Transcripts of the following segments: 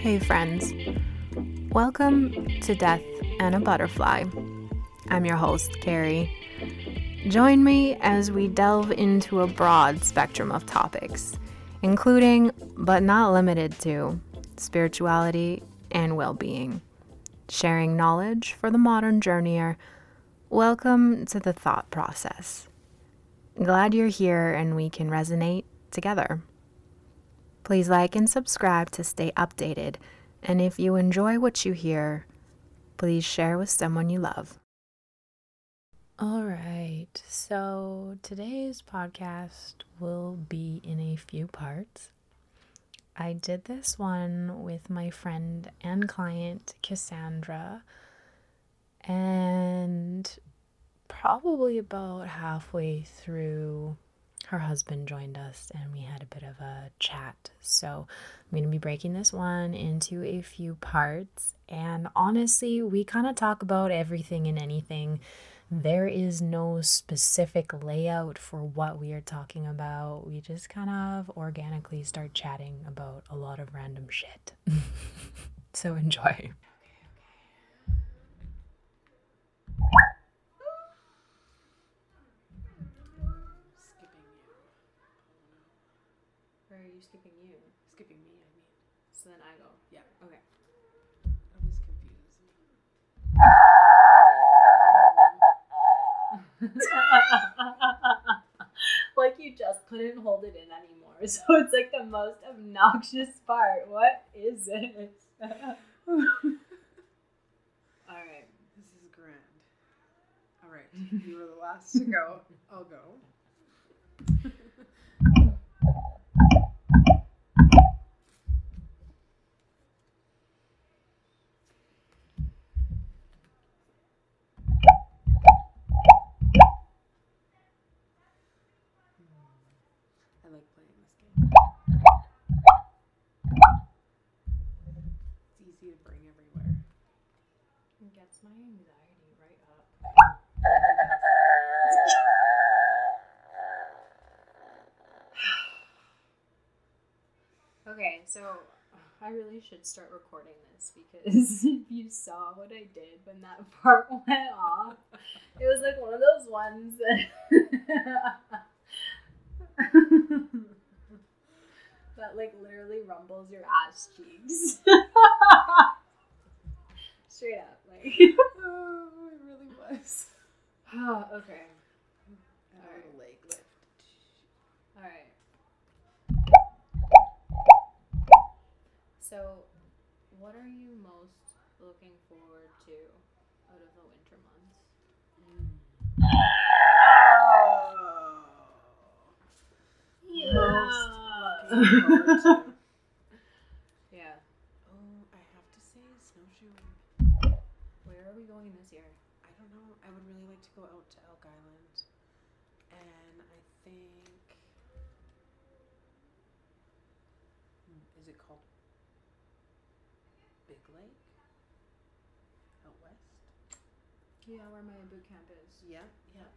Hey, friends. Welcome to Death and a Butterfly. I'm your host, Carrie. Join me as we delve into a broad spectrum of topics, including, but not limited to, spirituality and well being. Sharing knowledge for the modern journeyer. Welcome to the thought process. Glad you're here and we can resonate together. Please like and subscribe to stay updated. And if you enjoy what you hear, please share with someone you love. All right, so today's podcast will be in a few parts. I did this one with my friend and client, Cassandra, and probably about halfway through her husband joined us and we had a bit of a chat. So I'm going to be breaking this one into a few parts. And honestly, we kind of talk about everything and anything. There is no specific layout for what we are talking about. We just kind of organically start chatting about a lot of random shit. so enjoy. Where are you skipping you? Skipping me, I mean. So then I go. Yeah. Okay. I was confused. like you just couldn't hold it in anymore. So it's like the most obnoxious part. What is it? All right. This is grand. All right. You were the last to go. I'll go. I like playing this game. It's easy to bring everywhere. It gets my anxiety right up. Okay, so I really should start recording this because if you saw what I did when that part went off, it was like one of those ones that that like literally rumbles your ass cheeks. Straight up, like. Oh, it really was. okay. A leg lift. All right. So, what are you most looking forward to out of the winter months? Mm. Most looking forward to. going this year? I don't know. I would really like to go out to Elk Island. And I think. Hmm, Is it called Big Lake? Out west? Yeah, where my boot camp is. Yep, yep.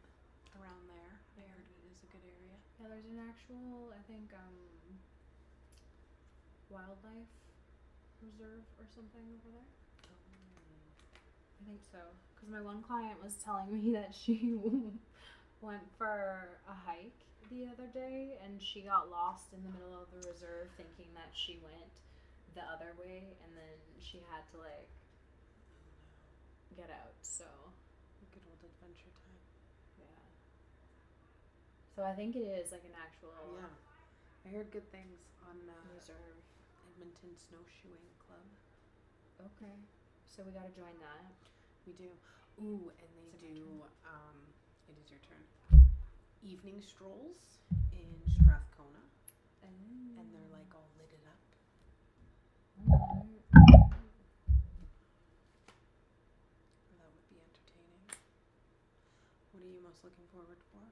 Around there. I heard it is a good area. Yeah, there's an actual, I think, um, wildlife reserve or something over there. I think so. Because my one client was telling me that she went for a hike the other day and she got lost in the middle of the reserve thinking that she went the other way and then she had to like get out. So, Good old adventure time. yeah. So I think it is like an actual Yeah. I heard good things on uh, reserve. Edmonton Snowshoeing Club. Okay. So we gotta join that. We do. Ooh, and they Is it my do. Um, it is your turn. Evening strolls in Strathcona, and they're like all lit it up. That would be entertaining. What are you most looking forward for?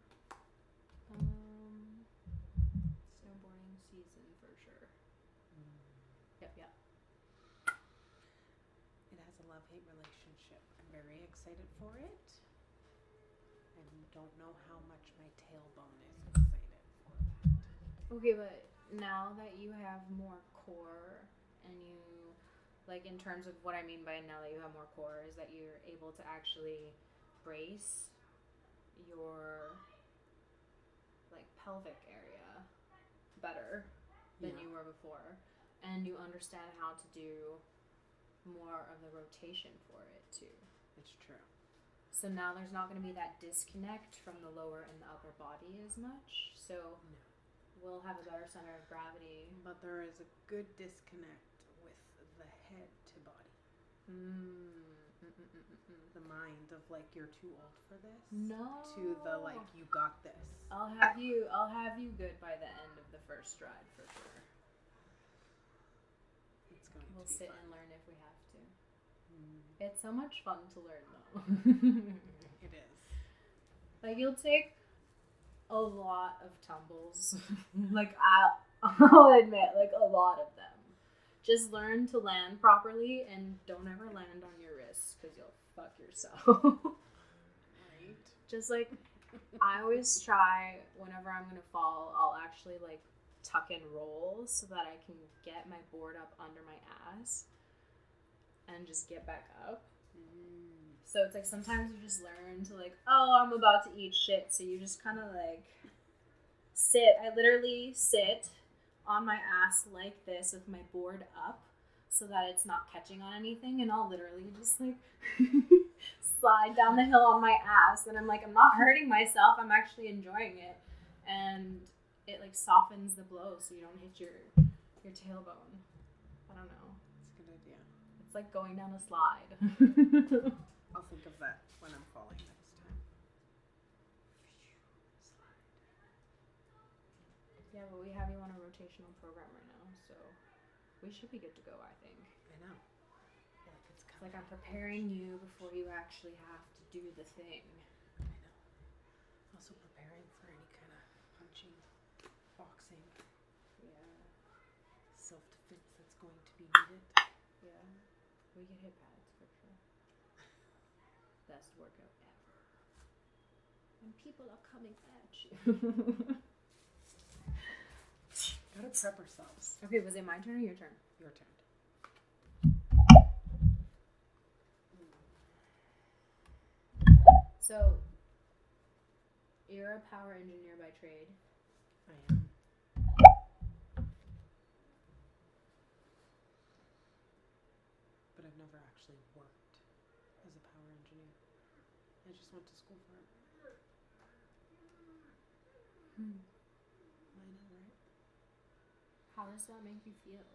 Um, snowboarding season for sure. Yep, yep. It has a love hate relationship. I'm very excited for it. I don't know how much my tailbone is excited for that. Okay, but now that you have more core and you like in terms of what I mean by now that you have more core is that you're able to actually brace your like pelvic area better than Yeah. you were before and you understand how to do more of the rotation for it too. It's true. So now there's not going to be that disconnect from the lower and the upper body as much. So No. we'll have a better center of gravity. But there is a good disconnect with the head to body. Mm. Mm, mm, mm. The mind of like you're too old for this. No. To the like you got this. I'll have you. I'll have you good by the end of the first stride for sure. It's going We'll to be sit fun. and learn if we have to. It's so much fun to learn though. it is. like you'll take a lot of tumbles. like I'll, I'll admit, like a lot of them. Just learn to land properly and don't ever land on your wrists because you'll fuck yourself. Right. Just like I always try whenever I'm gonna fall, I'll actually like tuck and roll so that I can get my board up under my ass and just get back up. Mm. So it's like sometimes you just learn to like, oh, I'm about to eat shit. So you just kind of like sit. I literally sit on my ass like this with my board up so that it's not catching on anything. And I'll literally just like slide down the hill on my ass. And I'm like, I'm not hurting myself. I'm actually enjoying it. And it like softens the blow so you don't hit your your tailbone. I don't know. It's a good idea. It's like going down a slide. I'll think of that when I'm falling next time. Yeah, but we have you on a rotational program right now, so we should be good to go, I think. I know. I like it's It's like I'm preparing you before you actually have to do the thing. I know. Also preparing for any kind of punching, boxing, Yeah, self defense that's going to be needed. yeah. We get hit pads for sure. Best workout ever. And people are coming at you. Gotta prep ourselves. okay, was it my turn or your turn? Your turn. So, you're a power engineer by trade. I am. But I've never actually worked as a power engineer. I just went to school for it. Hmm. I know, right? How does that make you feel?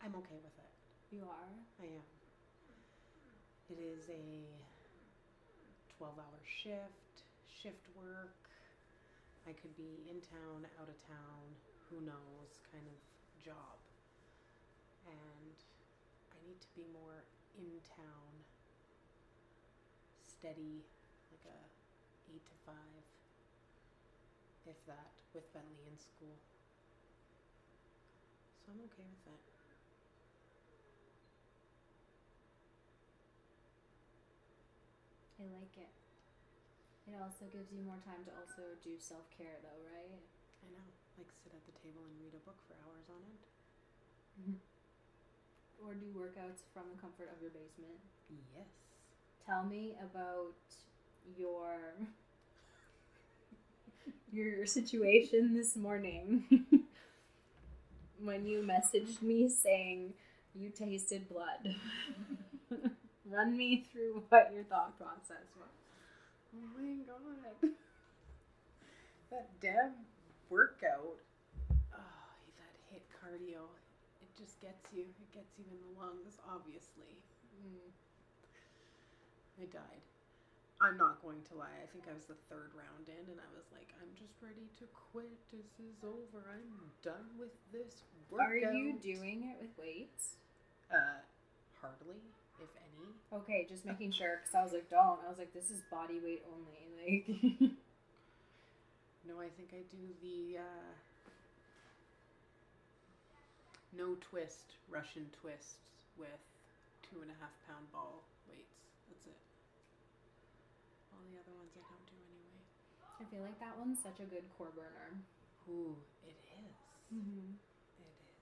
I'm okay with it. You are? I am. It is a 12 hour shift, shift work. I could be in town, out of town, who knows kind of job. And I need to be more in town, steady, like a 8 to 5, if that, with Bentley in school. So I'm okay with that. I like it. It also gives you more time to also do self care, though, right? I know. Like sit at the table and read a book for hours on end. Or do workouts from the comfort of your basement. Yes. Tell me about your your situation this morning when you messaged me saying you tasted blood. Run me through what your thought process was. Oh my god. that damn workout. Oh, that HIIT cardio. It just gets you. It gets you in the lungs, obviously. Mm. I died. I'm not going to lie. I think I was the third round in, and I was like, I'm just ready to quit. This is over. I'm done with this workout. Are you doing it with weights? Uh, hardly, if any. Okay, just making sure because I was like, don't. I was like, this is body weight only. Like, No, I think I do the uh, no twist Russian twists with two and a half pound ball weights. That's it the other ones I don't do anyway. I feel like that one's such a good core burner. Ooh, it is. Mm-hmm. It is.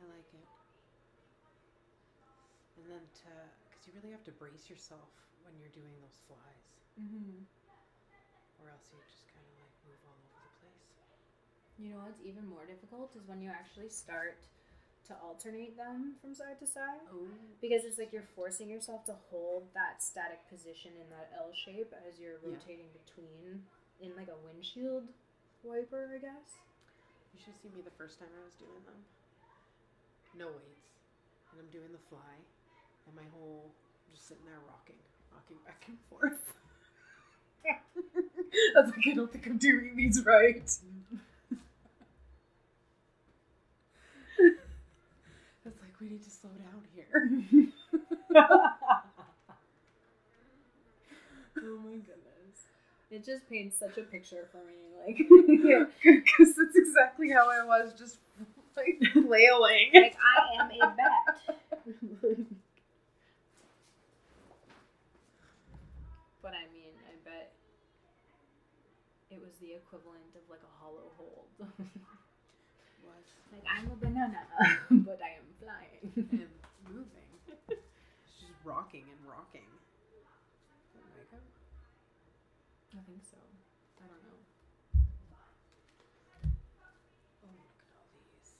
I like it. And then to, because you really have to brace yourself when you're doing those flies. Mm-hmm. Or else you just kind of like move all over the place. You know what's even more difficult is when you actually start to alternate them from side to side. Oh, Because it's like you're forcing yourself to hold that static position in that L shape as you're Yeah. rotating between in like a windshield wiper, I guess. you should see me the first time I was doing them. No weights, and I'm doing the fly, and my whole I'm just sitting there rocking, rocking back and forth. I was like, I don't think I'm doing these right. It's like we need to slow down here. oh my goodness. It just paints such a picture for me. Like, Because that's exactly how I was, just like flailing. like I am a bat. but I mean, I bet it was the equivalent of like a hollow hold. Was like I'm a banana, but I am flying. and moving. Just rocking and rocking. I think so. I don't know. Oh, look at all these.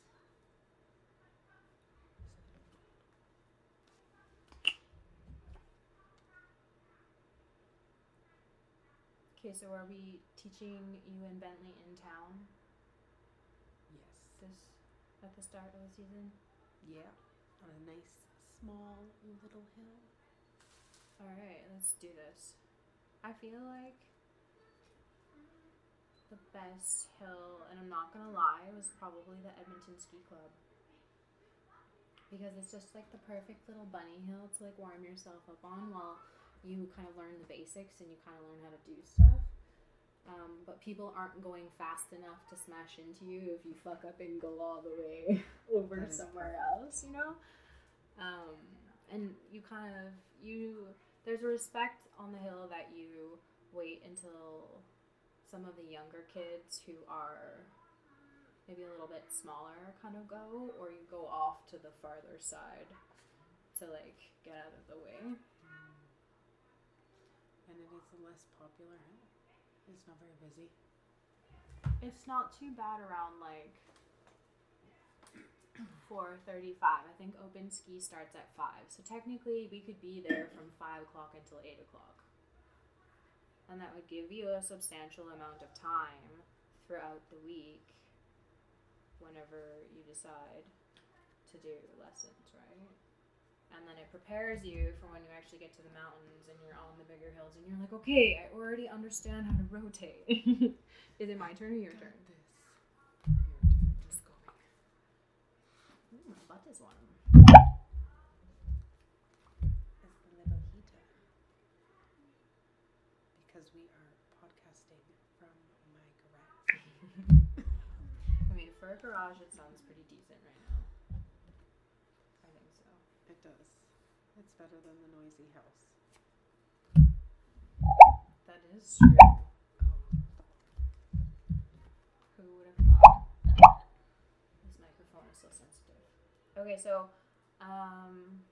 Okay, so are we teaching you and Bentley in town At the start of the season? Yeah. On a nice small little hill. All right, let's do this. I feel like the best hill, and I'm not gonna lie, was probably the Edmonton Ski Club. Because it's just like the perfect little bunny hill to like warm yourself up on while you kind of learn the basics and you kind of learn how to do stuff. Um, but people aren't going fast enough to smash into you if you fuck up and go all the way over somewhere else, you know? Um, and you kind of, you, there's a respect on the hill that you wait until some of the younger kids who are maybe a little bit smaller kind of go, or you go off to the farther side to like get out of the way. And it is a less popular hill. It's not very busy. It's not too bad around like 4:35. I think open ski starts at five, so technically we could be there from five o'clock until eight o'clock, and that would give you a substantial amount of time throughout the week. Whenever you decide to do lessons? And then it prepares you for when you actually get to the mountains and you're on the bigger hills and you're like, okay, I already understand how to rotate. Is it my turn or your turn? this. Your turn. Just going. Ooh, my butt is warm. Is the little heater. Because we are podcasting from my garage. I mean, for a garage, it sounds pretty decent right now. I think so. It does. It's better than the noisy house. That is true. Who would have thought? This microphone is so sensitive. Okay, so, um.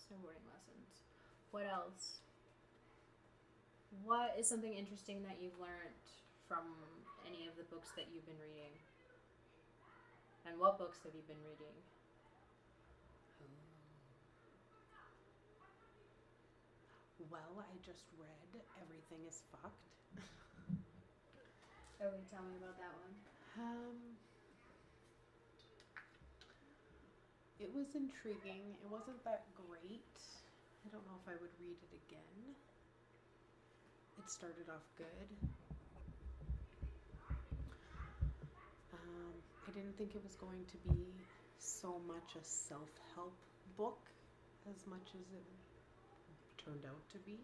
Snowboarding lessons. What else? What is something interesting that you've learned from any of the books that you've been reading? And what books have you been reading? Well, I just read Everything is Fucked. Okay, tell me about that one. Um, it was intriguing. It wasn't that great. I don't know if I would read it again. It started off good. I didn't think it was going to be so much a self help book as much as it turned out to be.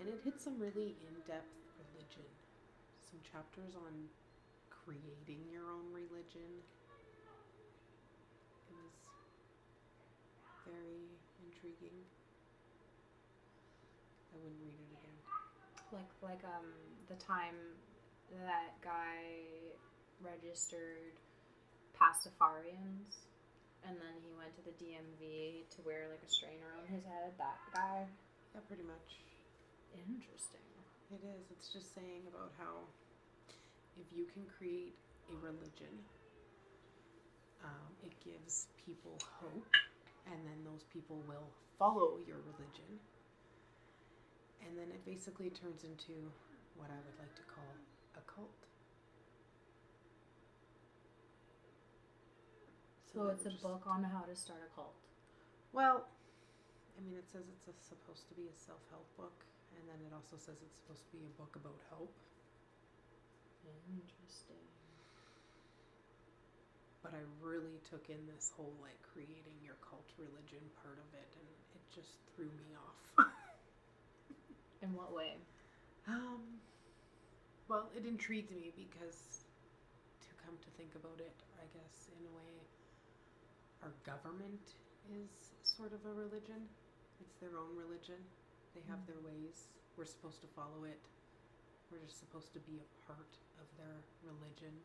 And it hit some really in depth religion. Some chapters on creating your own religion. It was very intriguing. I wouldn't read it again. like like um the time that guy registered Pastafarians, and then he went to the DMV to wear like a strain around his head. That guy. Yeah, pretty much. Interesting. It is. It's just saying about how if you can create a religion, um, it gives people hope, and then those people will follow your religion. And then it basically turns into what I would like to call a cult. So it's a just- book on how to start a cult. Well, I mean, it says it's a, supposed to be a self help book, and then it also says it's supposed to be a book about hope. Interesting. But I really took in this whole like creating your cult religion part of it, and it just threw me off. In what way? um, well, it intrigued me because to come to think about it, I guess in a way, our government is sort of a religion. It's their own religion. They have Mm. their ways. We're supposed to follow it. We're just supposed to be a part of their religion,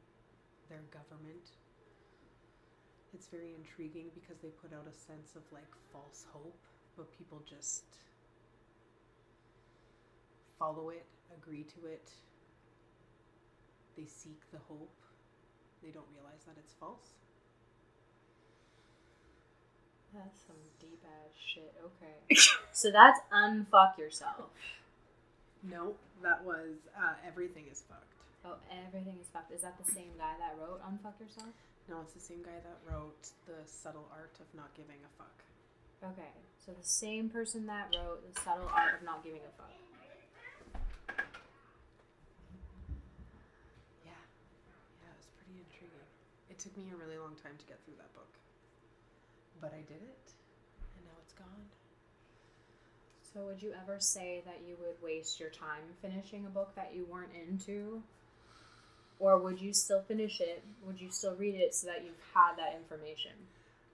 their government. It's very intriguing because they put out a sense of like false hope, but people just follow it, agree to it. They seek the hope. They don't realize that it's false. That's some deep ass shit. Okay. so that's unfuck yourself. No, that was uh, everything is fucked. Oh, everything is fucked. Is that the same guy that wrote Unfuck Yourself? No, it's the same guy that wrote The Subtle Art of Not Giving a Fuck. Okay, so the same person that wrote The Subtle Art of Not Giving a Fuck. Yeah. Yeah, it was pretty intriguing. It took me a really long time to get through that book. But I did it, and now it's gone. So, would you ever say that you would waste your time finishing a book that you weren't into? Or would you still finish it? Would you still read it so that you've had that information?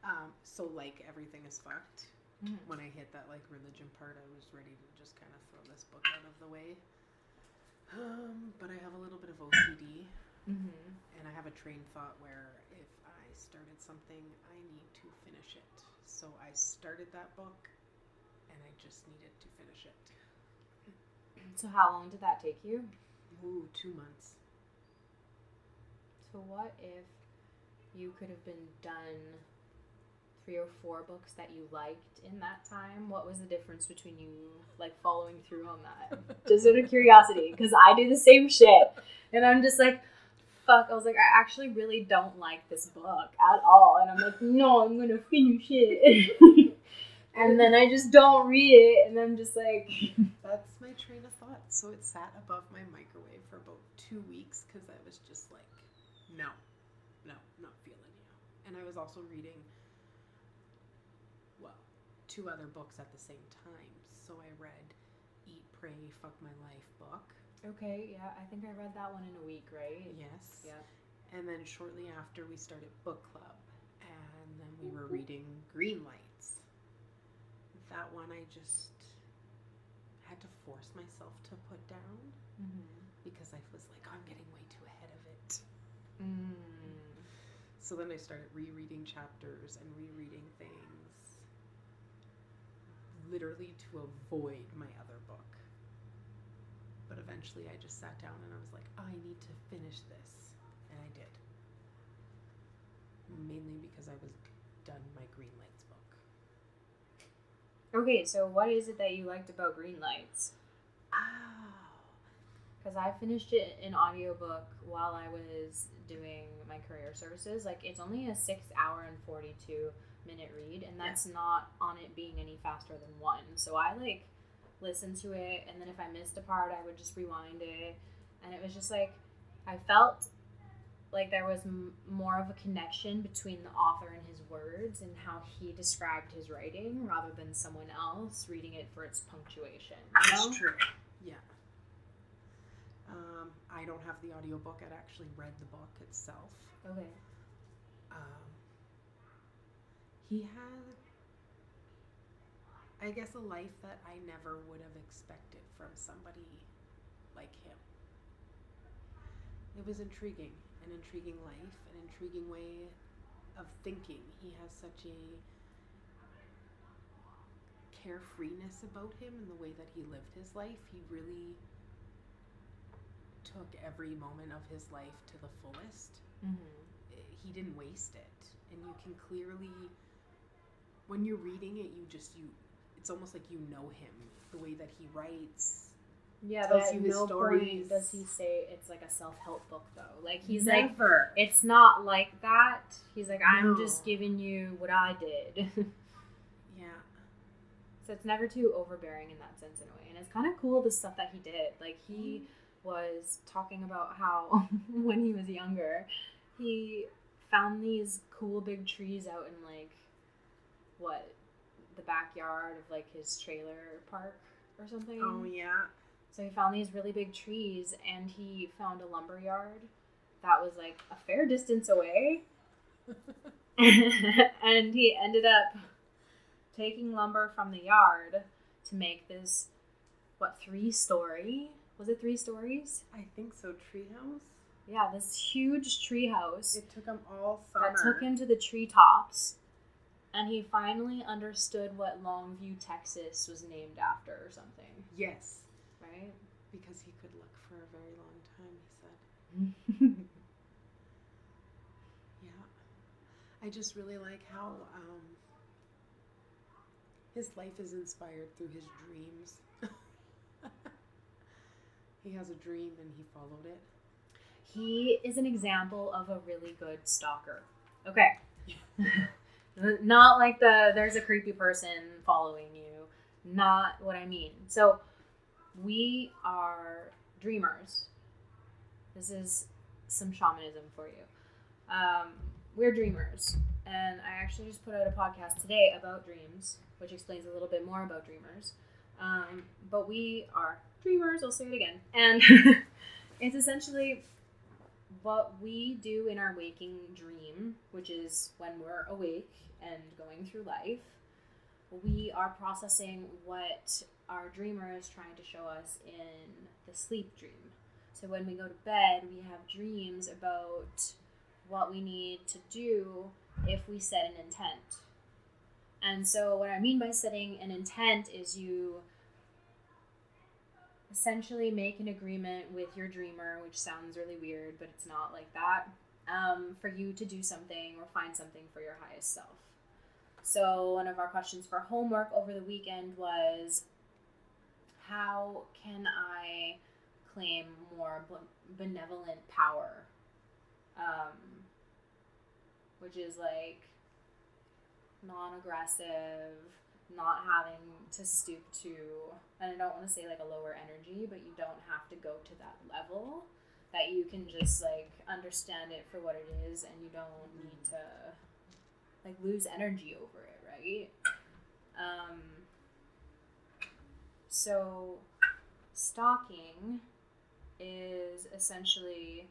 Um, so, like, everything is fucked. Mhm. When I hit that, like, religion part, I was ready to just kind of throw this book out of the way. Um, but I have a little bit of OCD. Mm-hmm. And I have a train thought where if I started something, I need to finish it. So I started that book and I just needed to finish it. So, how long did that take you? Ooh, two months. So, what if you could have been done three or four books that you liked in that time? What was the difference between you like following through on that? just out of curiosity, because I do the same shit, and I'm just like, fuck. I was like, I actually really don't like this book at all, and I'm like, no, I'm gonna finish it. And then I just don't read it, and I'm just like, That's my train of thought. So it sat above my microwave for about two weeks because I was just like, no, no, not feeling you. And I was also reading, well, two other books at the same time. So I read Eat, Pray, Fuck My Life book. Okay, yeah, I think I read that one in a week, right? Yes. Yeah. And then shortly after, we started book club, and then we were reading Green Lights. That one I just had to force myself to put down Mm-hmm. because I was like, I'm getting way too ahead of it. Mm. So then I started rereading chapters and rereading things, literally to avoid my other book. But eventually I just sat down and I was like, I need to finish this. And I did. Mainly because I was done my Green Lights book. Okay, so what is it that you liked about Green Lights? Oh. Because I finished it in audiobook while I was doing my career services. Like, it's only a six hour and 42 minute read, and that's not on it being any faster than one. So I, like, listened to it, and then if I missed a part, I would just rewind it. And it was just like, I felt like there was m- more of a connection between the author and his words and how he described his writing rather than someone else reading it for its punctuation. You know? That's true. Yeah. Um, I don't have the audiobook. I'd actually read the book itself. Okay. um, he had, I guess, a life that I never would have expected from somebody like him. it was intriguing, an intriguing life, an intriguing way of thinking. He has such a carefreeness about him in the way that he lived his life. He really took every moment of his life to the fullest. Mm-hmm. He didn't waste it, and you can clearly, when you're reading it, you just you. It's almost like you know him, the way that he writes. Yeah, Tells but at you his no stories. point does he say it's like a self help book though. Like he's Never. like, it's not like that. He's like, I'm No. just giving you what I did. Yeah. so it's never too overbearing in that sense in a way, and it's kind of cool the stuff that he did. Like he mm-hmm. was talking about how when he was younger, he found these cool big trees out in like what the backyard of like his trailer park or something. Oh yeah. So he found these really big trees and he found a lumber yard that was like a fair distance away. and he ended up taking lumber from the yard to make this what three story? Was it three stories? I think so. Treehouse. Yeah, this huge tree house It took him all summer. that took him to the treetops. And he finally understood what Longview, Texas was named after or something, Yes, right? because he could look for a very long time. He said. Yeah. I just really like how um, his life is inspired through his dreams. he has a dream and he followed it. He is an example of a really good stalker. Okay. Not like the there's a creepy person following you. Not what I mean. So we are dreamers. This is some shamanism for you. Um, we're dreamers. And I actually just put out a podcast today about dreams, which explains a little bit more about dreamers. Um, but we are dreamers, I'll say it again. And it's essentially what we do in our waking dream, which is when we're awake and going through life, we are processing what our dreamer is trying to show us in the sleep dream. So when we go to bed, we have dreams about what we need to do if we set an intent. And so, what I mean by setting an intent is you essentially make an agreement with your dreamer, which sounds really weird, but it's not like that, um, for you to do something or find something for your highest self. So, one of our questions for homework over the weekend was how can I claim more be- benevolent power? Um, which is like non aggressive, not having to stoop to, and I don't want to say like a lower energy, but you don't have to go to that level. That you can just like understand it for what it is, and you don't need to like lose energy over it, right? Um, so, stalking is essentially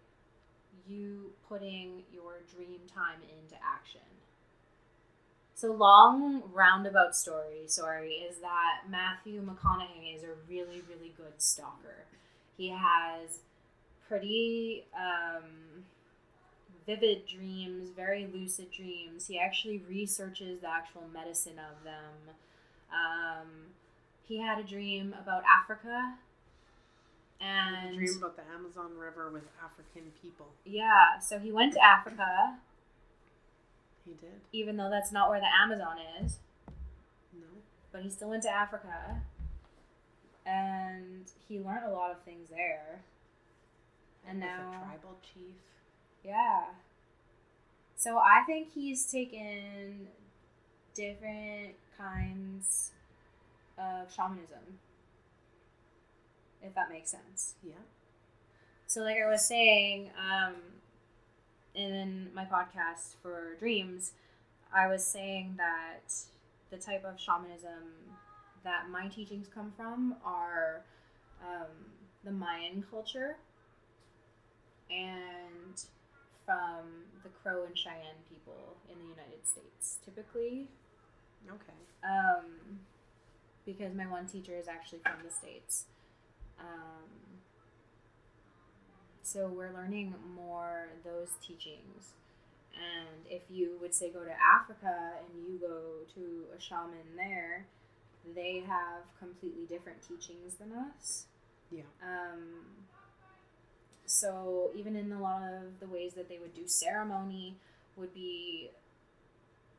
you putting your dream time into action. So long roundabout story, sorry, is that Matthew McConaughey is a really, really good stalker. He has pretty um, vivid dreams, very lucid dreams. He actually researches the actual medicine of them. Um, he had a dream about Africa. And dream about the Amazon River with African people. yeah, so he went to Africa, He did. even though that's not where the Amazon is, No. but he still went to Africa. And he learned a lot of things there. And now- a tribal chief. Yeah. So I think he's taken different kinds of shamanism. If that makes sense. Yeah. So, like I was saying, um, in my podcast for dreams, I was saying that the type of shamanism that my teachings come from are um, the Mayan culture and from the Crow and Cheyenne people in the United States, typically. Okay. Um, because my one teacher is actually from the States. Um, so we're learning more those teachings. And if you would say go to Africa and you go to a shaman there, they have completely different teachings than us. Yeah. Um, so even in a lot of the ways that they would do ceremony would be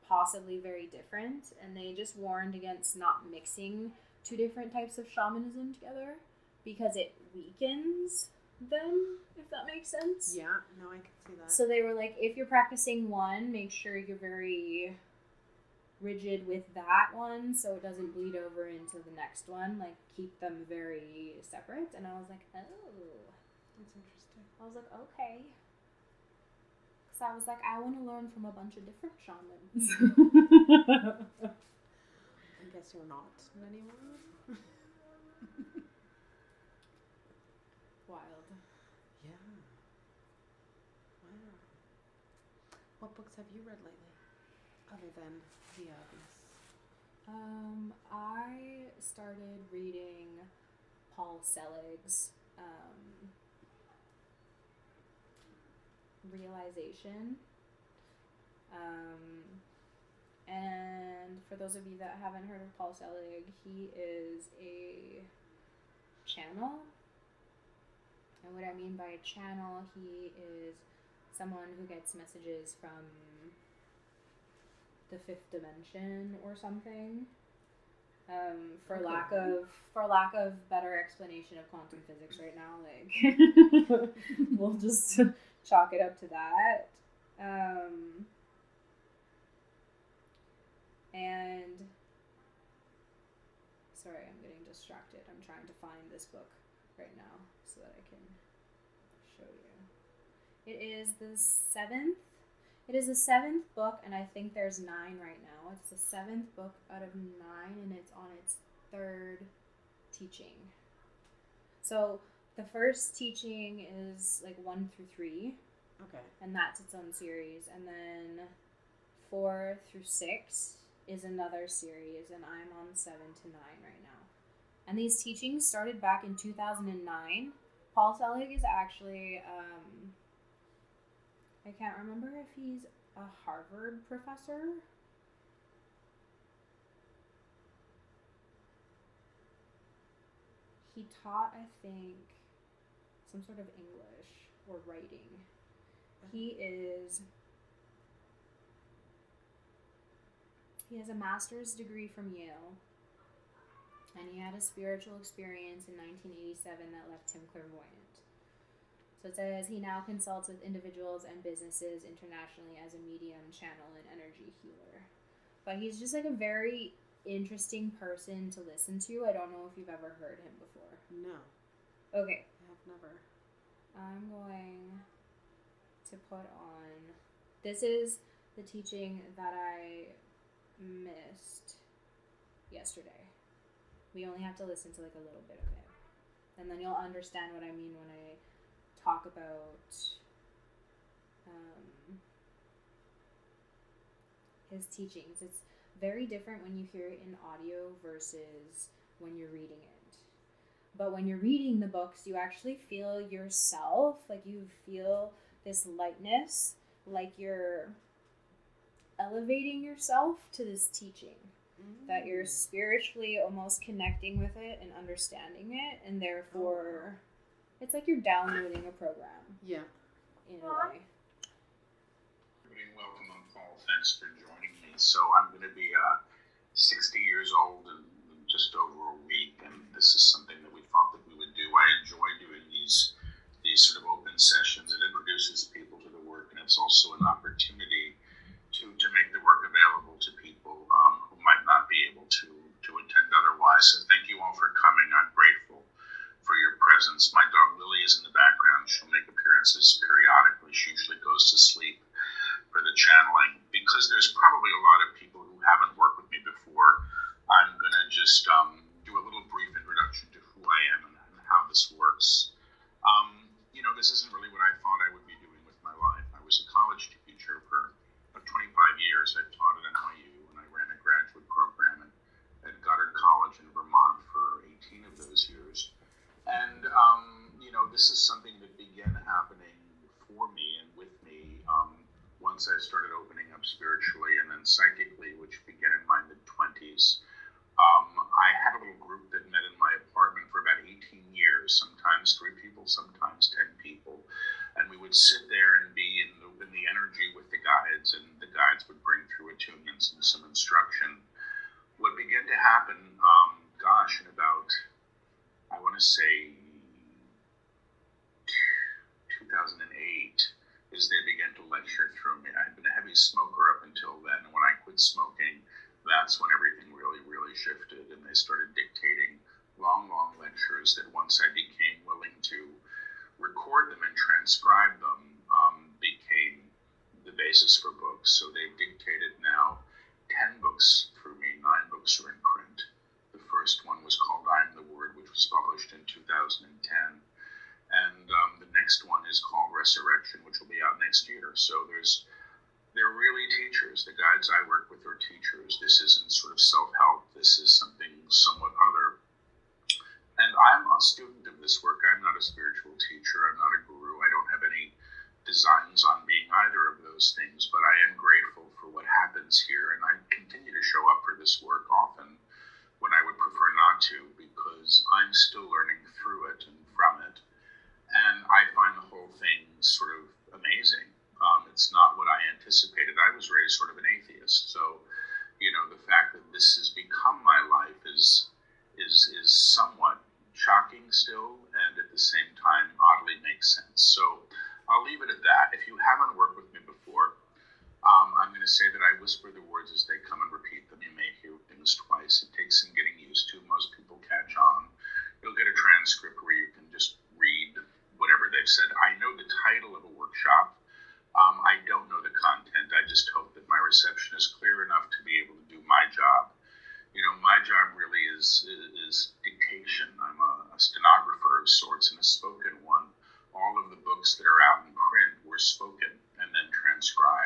possibly very different and they just warned against not mixing two different types of shamanism together because it weakens them if that makes sense Yeah. No, I can see that. so they were like if you're practicing one make sure you're very rigid with that one so it doesn't bleed over into the next one like keep them very separate and i was like oh That's interesting. I was like, okay. Because I was like, I want to learn from a bunch of different shamans. I guess you're not anyone. Wild. Yeah. Wow. What books have you read lately, other than The obvious? Um, I started reading Paul Selig's um, Realization. Um, and for those of you that haven't heard of Paul Selig, he is a channel. And what I mean by a channel, he is someone who gets messages from the fifth dimension or something. Um, for Okay. lack of for lack of better explanation of quantum physics right now, like we'll just chalk it up to that. Um, and sorry, I'm getting distracted. I'm trying to find this book right now so that I can show you. It is the seventh. It is the seventh book, and I think there's nine right now. It's the seventh book out of nine, and it's on its third teaching. So the first teaching is like one through three, Okay. and that's its own series. And then four through six is another series, and I'm on seven to nine right now. And these teachings started back in 2009. Paul Selig is actually, um, I can't remember if he's a Harvard professor. He taught, I think, some sort of English or writing. He is. He has a master's degree from Yale. And he had a spiritual experience in 1987 that left him clairvoyant. So it says he now consults with individuals and businesses internationally as a medium, channel, and energy healer. But he's just like a very interesting person to listen to. I don't know if you've ever heard him before. No, Okay, I have never. I'm going to put on. This is the teaching that I missed yesterday. We only have to listen to like a little bit of it. And then you'll understand what I mean when I talk about um, his teachings. It's very different when you hear it in audio versus when you're reading it. But when you're reading the books, you actually feel yourself, like you feel this lightness, like you're elevating yourself to this teaching that you're spiritually almost connecting with it and understanding it and therefore it's like you're downloading a program Yeah. in a way welcome. I'm Paul. Thanks for joining me. So I'm going to be uh, 60 years old in just over a week, and this that's when everything really, really shifted, and they started dictating long, long lectures that once I became willing to record them and transcribe them, um, became the basis for books. So they've dictated now 10 books for me, nine books are in print. The first one was called I'm the Word, which was published in 2010. And um, the next one is called Resurrection, which will be out next year. So there's they're really teachers. The guides I work with are teachers. This isn't sort of self help. This is something somewhat other. And I'm a student of this work. I'm not a spiritual teacher. I'm not a guru. I don't have any designs on being either of those things, but I am grateful for what happens here. And I continue to show up for this work often when I would prefer not to because I'm still learning through it and from it. And I find the whole thing sort of amazing. Um, it's not what I anticipated. I was raised sort of an atheist, so reception is clear enough to be able to do my job. You know, my job really is is dictation. I'm a, a stenographer of sorts and a spoken one. All of the books that are out in print were spoken and then transcribed.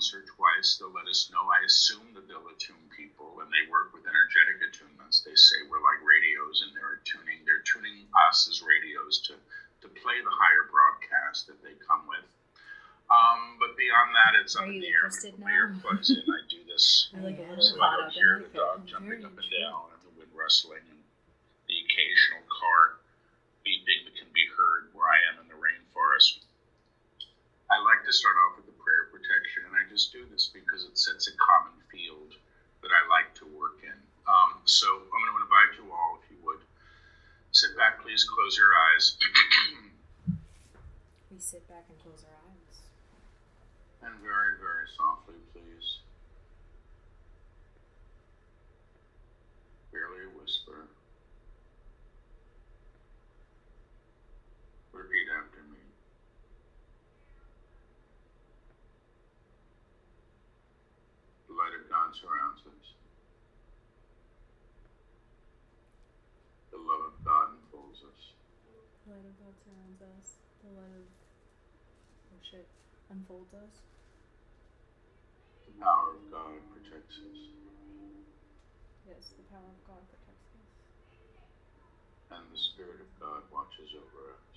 Once or twice. They'll let us know. I assume that they'll attune people, and they work with energetic attunements. They say we're like radios, and they're attuning. They're tuning us as radios to to play the higher broadcast that they come with. Um, but beyond that, it's Are up in the air. interested My now? earplugs in. I do this I like so I don't hear the dog jumping up and down and the wind rustling and the occasional car beeping that can be heard where I am in the rainforest. I like to start off with the prayer of protection, and I just do this because it sets a common field that I like to work in. Um, so I'm going to invite you all, if you would, sit close your eyes, We sit back and close our eyes. and very, very softly, please. Barely a whisper. Repeat after me. The light of God surrounds us. The love of God enfolds us. The light of God surrounds us. The light of oh shit unfolds us. The power of God protects us. Yes, the power of God protects us. And the Spirit of God watches over us.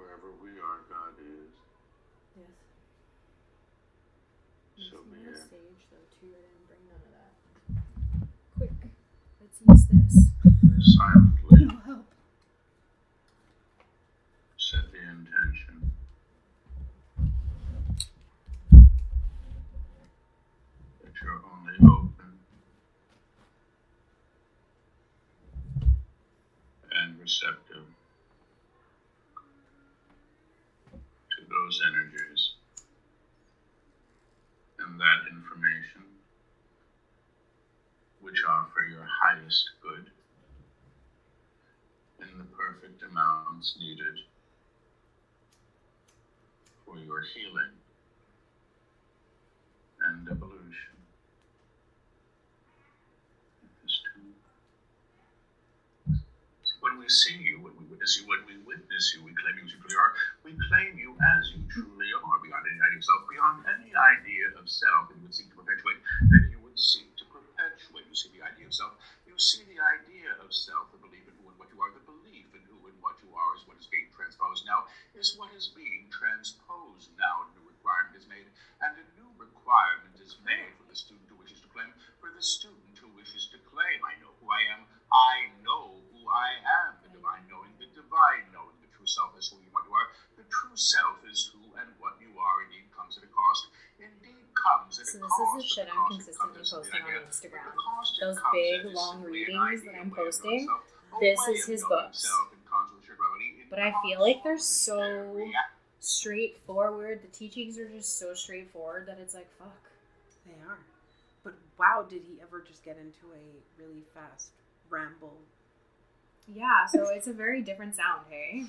Wherever we are, God is. Yes. So be it. stage though too. I didn't bring none of that. Quick, let's use this. Silently. Set the intention. That you're only open. And receptive. To those energies. And that information. Which are for your highest good in the perfect amounts needed for your healing and evolution. When we see you, what we witness you when we witness you. We claim you as you truly are. We claim you as you truly are, beyond any idea of self, beyond any idea of self that you would seek to perpetuate, that you would seek to perpetuate. You see the idea of self. You see the idea of self, the belief in who and what you are. The belief in who and what you is what is being transposed now, is what is being transposed now. A new requirement is made, and a new requirement is made for the student who wishes to claim, for the student who wishes to claim. I know who I am. I know who I am. The divine knowing, the divine knowing, the true self is who and what you are. The true self is who and what you are. Indeed comes at a cost. Indeed comes at So a this is the shit I'm consistently comes as the posting on Instagram. cost Those big, long readings that I'm a way of knowing posting, this is his books. self But I feel like they're so- reaction. Straightforward. The teachings are just so straightforward that it's like, fuck. They are. But wow, did he ever just get into a really fast ramble? Yeah, so it's a very different sound, hey?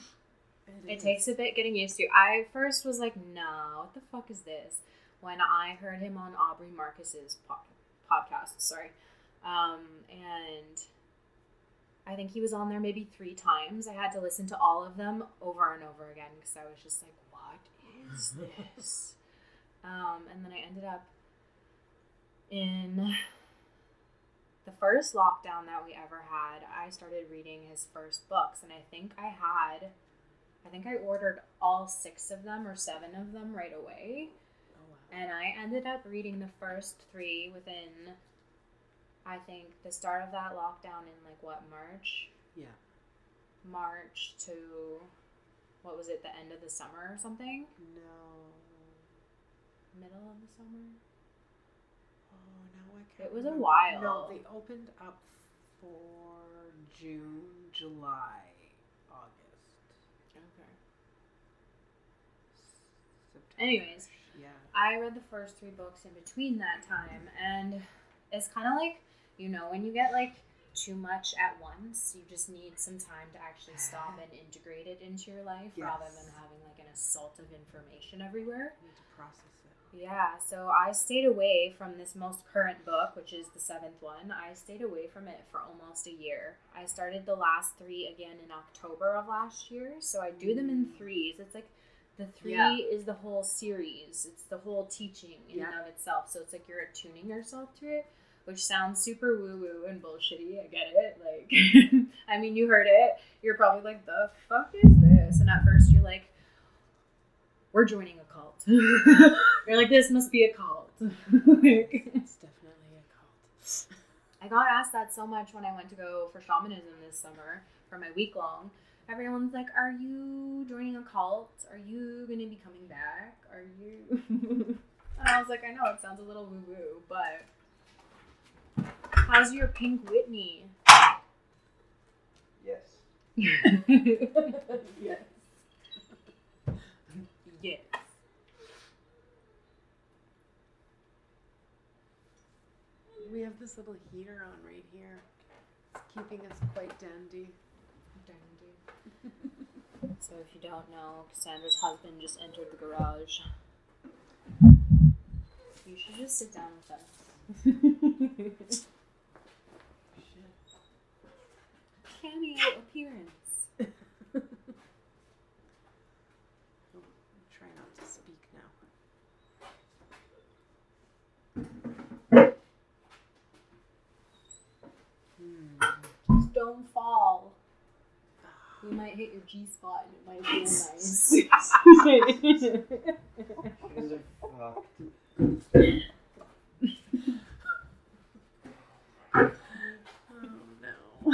It takes a bit getting used to. I first was like, no, what the fuck is this? When I heard him on Aubrey Marcus's po- podcast, sorry. Um, and I think he was on there maybe three times. I had to listen to all of them over and over again because I was just like, what is this? um, and then I ended up in the first lockdown that we ever had. I started reading his first books, and I think I had I think I ordered all six of them or seven of them right away. Oh, wow. And I ended up reading the first three within, I think, the start of that lockdown in like what, March? Yeah. March to, what was it, the end of the summer or something? No. Middle of the summer? Oh, no, I can't. It was a while. No, they opened up for June, July, August, Okay. September. Anyways, Yeah. I read the first three books in between that time, and it's kind of like, you know, when you get like too much at once, you just need some time to actually stop and integrate it into your life rather than having like an assault of information everywhere. You need to process it. Yeah, so I stayed away from this most current book, which is the seventh one. I stayed away from it for almost a year. I started the last three again in October of last year, so I do them in Mm. threes. It's like the three Yeah. is the whole series, it's the whole teaching in Yeah. and of itself. So it's like you're attuning yourself to it, which sounds super woo woo and bullshitty. I get it. Like, I mean, you heard it. You're probably like, the fuck is this? And at first, you're like, we're joining a cult. You're like, this must be a cult. Like, It's definitely a cult. I got asked that so much when I went to go for shamanism this summer for my week long. Everyone's like, Are you joining a cult? Are you going to be coming back? Are you. and I was like, I know it sounds a little woo woo, but. How's your pink Whitney? Yes. yes. Yes. We have this little heater on right here. It's keeping us quite dandy. Dandy. so if you don't know, Cassandra's husband just entered the garage. You should just sit down with us. Shit. Cameo appearance. Oh, try not to speak now. Hmm. Just don't fall. You might hit your G spot and it might feel nice. You guys are fucked. Oh no.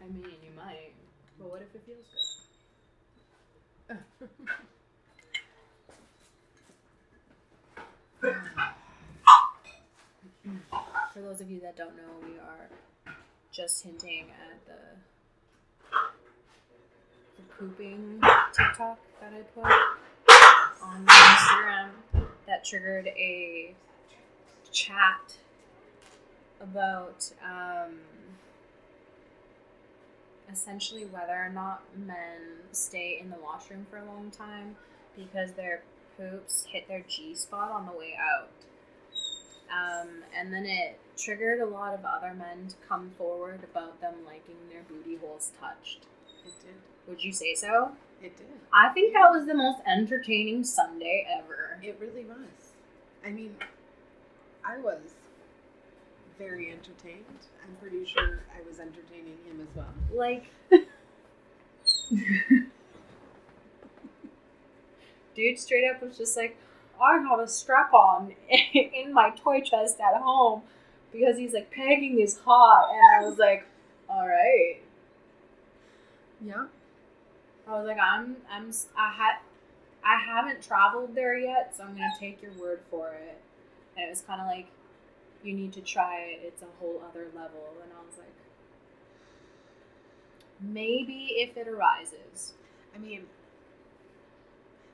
I mean, you might. But what if it feels good? For those of you that don't know, we are just hinting at the, the pooping TikTok that I put on my Instagram that triggered a chat about um, essentially whether or not men stay in the washroom for a long time because their poops hit their G spot on the way out. Um, and then it triggered a lot of other men to come forward about them liking their booty holes touched. It did. Would you say so? It did. I think that was the most entertaining Sunday ever. It really was. I mean, I was very entertained. I'm pretty sure I was entertaining him as well. Like, dude straight up was just like, I have a strap on in my toy chest at home because he's like, pegging is hot. And I was like, all right. Yeah. I was like, I'm, I'm, I had, I haven't traveled there yet, so I'm gonna take your word for it. And it was kind of like, you need to try it. It's a whole other level. And I was like, maybe if it arises. I mean,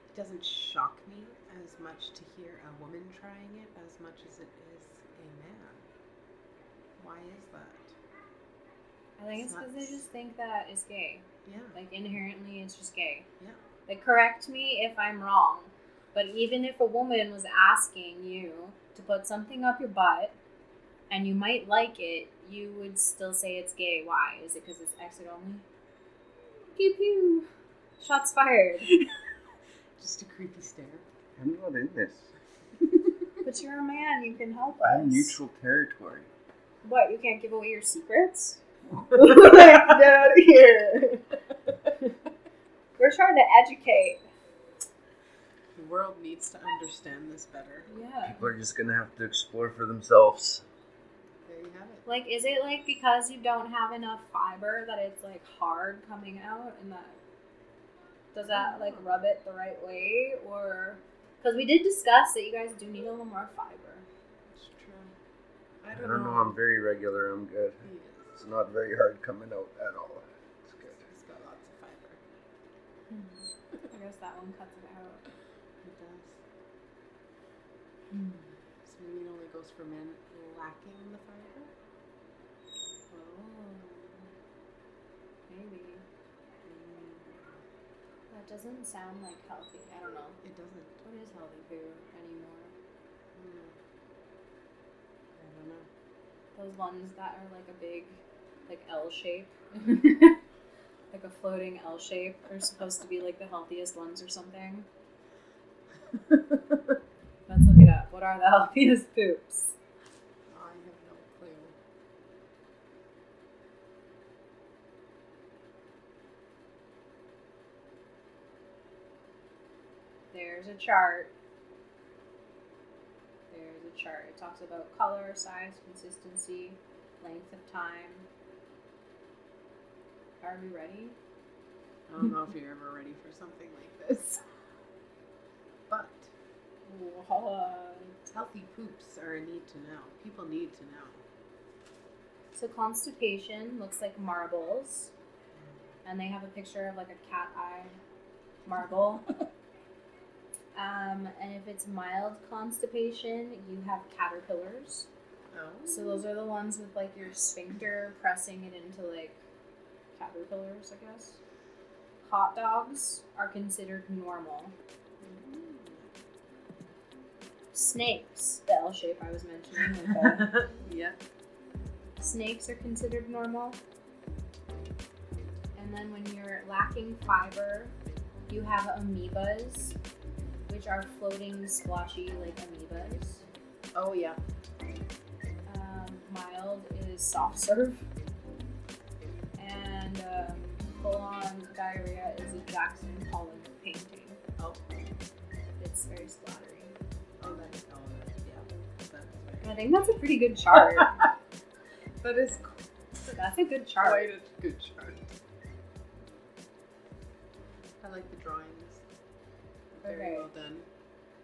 it doesn't shock me as much to hear a woman trying it as much as it is a man. Why is that? I think It's because they just think that it's gay. Yeah. Like inherently, it's just gay. Yeah. Like correct me if I'm wrong, but even if a woman was asking you to put something up your butt, and you might like it, you would still say it's gay. Why? Is it because it's exit only? Pew pew. Shots fired. Just a creepy stare. I'm not in this. but you're a man. You can help us. I'm neutral territory. What? You can't give away your secrets? Get out of here. We're trying to educate. The world needs to understand this better. Yeah. People are just gonna have to explore for themselves. There you have it. Like, is it like because you don't have enough fiber that it's like hard coming out, and that does that like rub it the right way, or because we did discuss that you guys do need a little more fiber. It's true. I I don't, don't know. I'm very regular. I'm good. He. It's not very hard coming out at all. It's good. He's got lots of fiber. Hmm. I guess that one cuts it out. It does. So maybe it only goes for men lacking the fiber? Oh, maybe. That doesn't sound like healthy. I don't know. It doesn't. What is healthy food anymore? Hmm. I don't know. Those ones that are like a big, like L shape, like a floating L shape, are supposed to be like the healthiest ones or something. Let's look it up. What are the healthiest poops? I have no clue. There's a chart. There's a chart. It talks about color, size, consistency, length of time. Are we ready? I don't know if you're ever ready for something like this. But What? healthy poops are a need to know. People need to know. So constipation looks like marbles, and they have a picture of like a cat eye marble. um, and if it's mild constipation, you have caterpillars. Oh. So those are the ones with like your sphincter pressing it into like caterpillars, I guess. Hot dogs are considered normal. Snakes, the L shape I was mentioning, like yeah. snakes are considered normal. And then when you're lacking fiber, you have amoebas, which are floating, splotchy like amoebas. Oh yeah. Um, mild is soft serve. And um, full on diarrhea is a Jackson Pollock painting. Oh. It's very splattery. Oh that is oh yeah. That's I think that's a pretty good chart. That is that's a good chart. quite a good chart. I like the drawings. Very Okay. well done.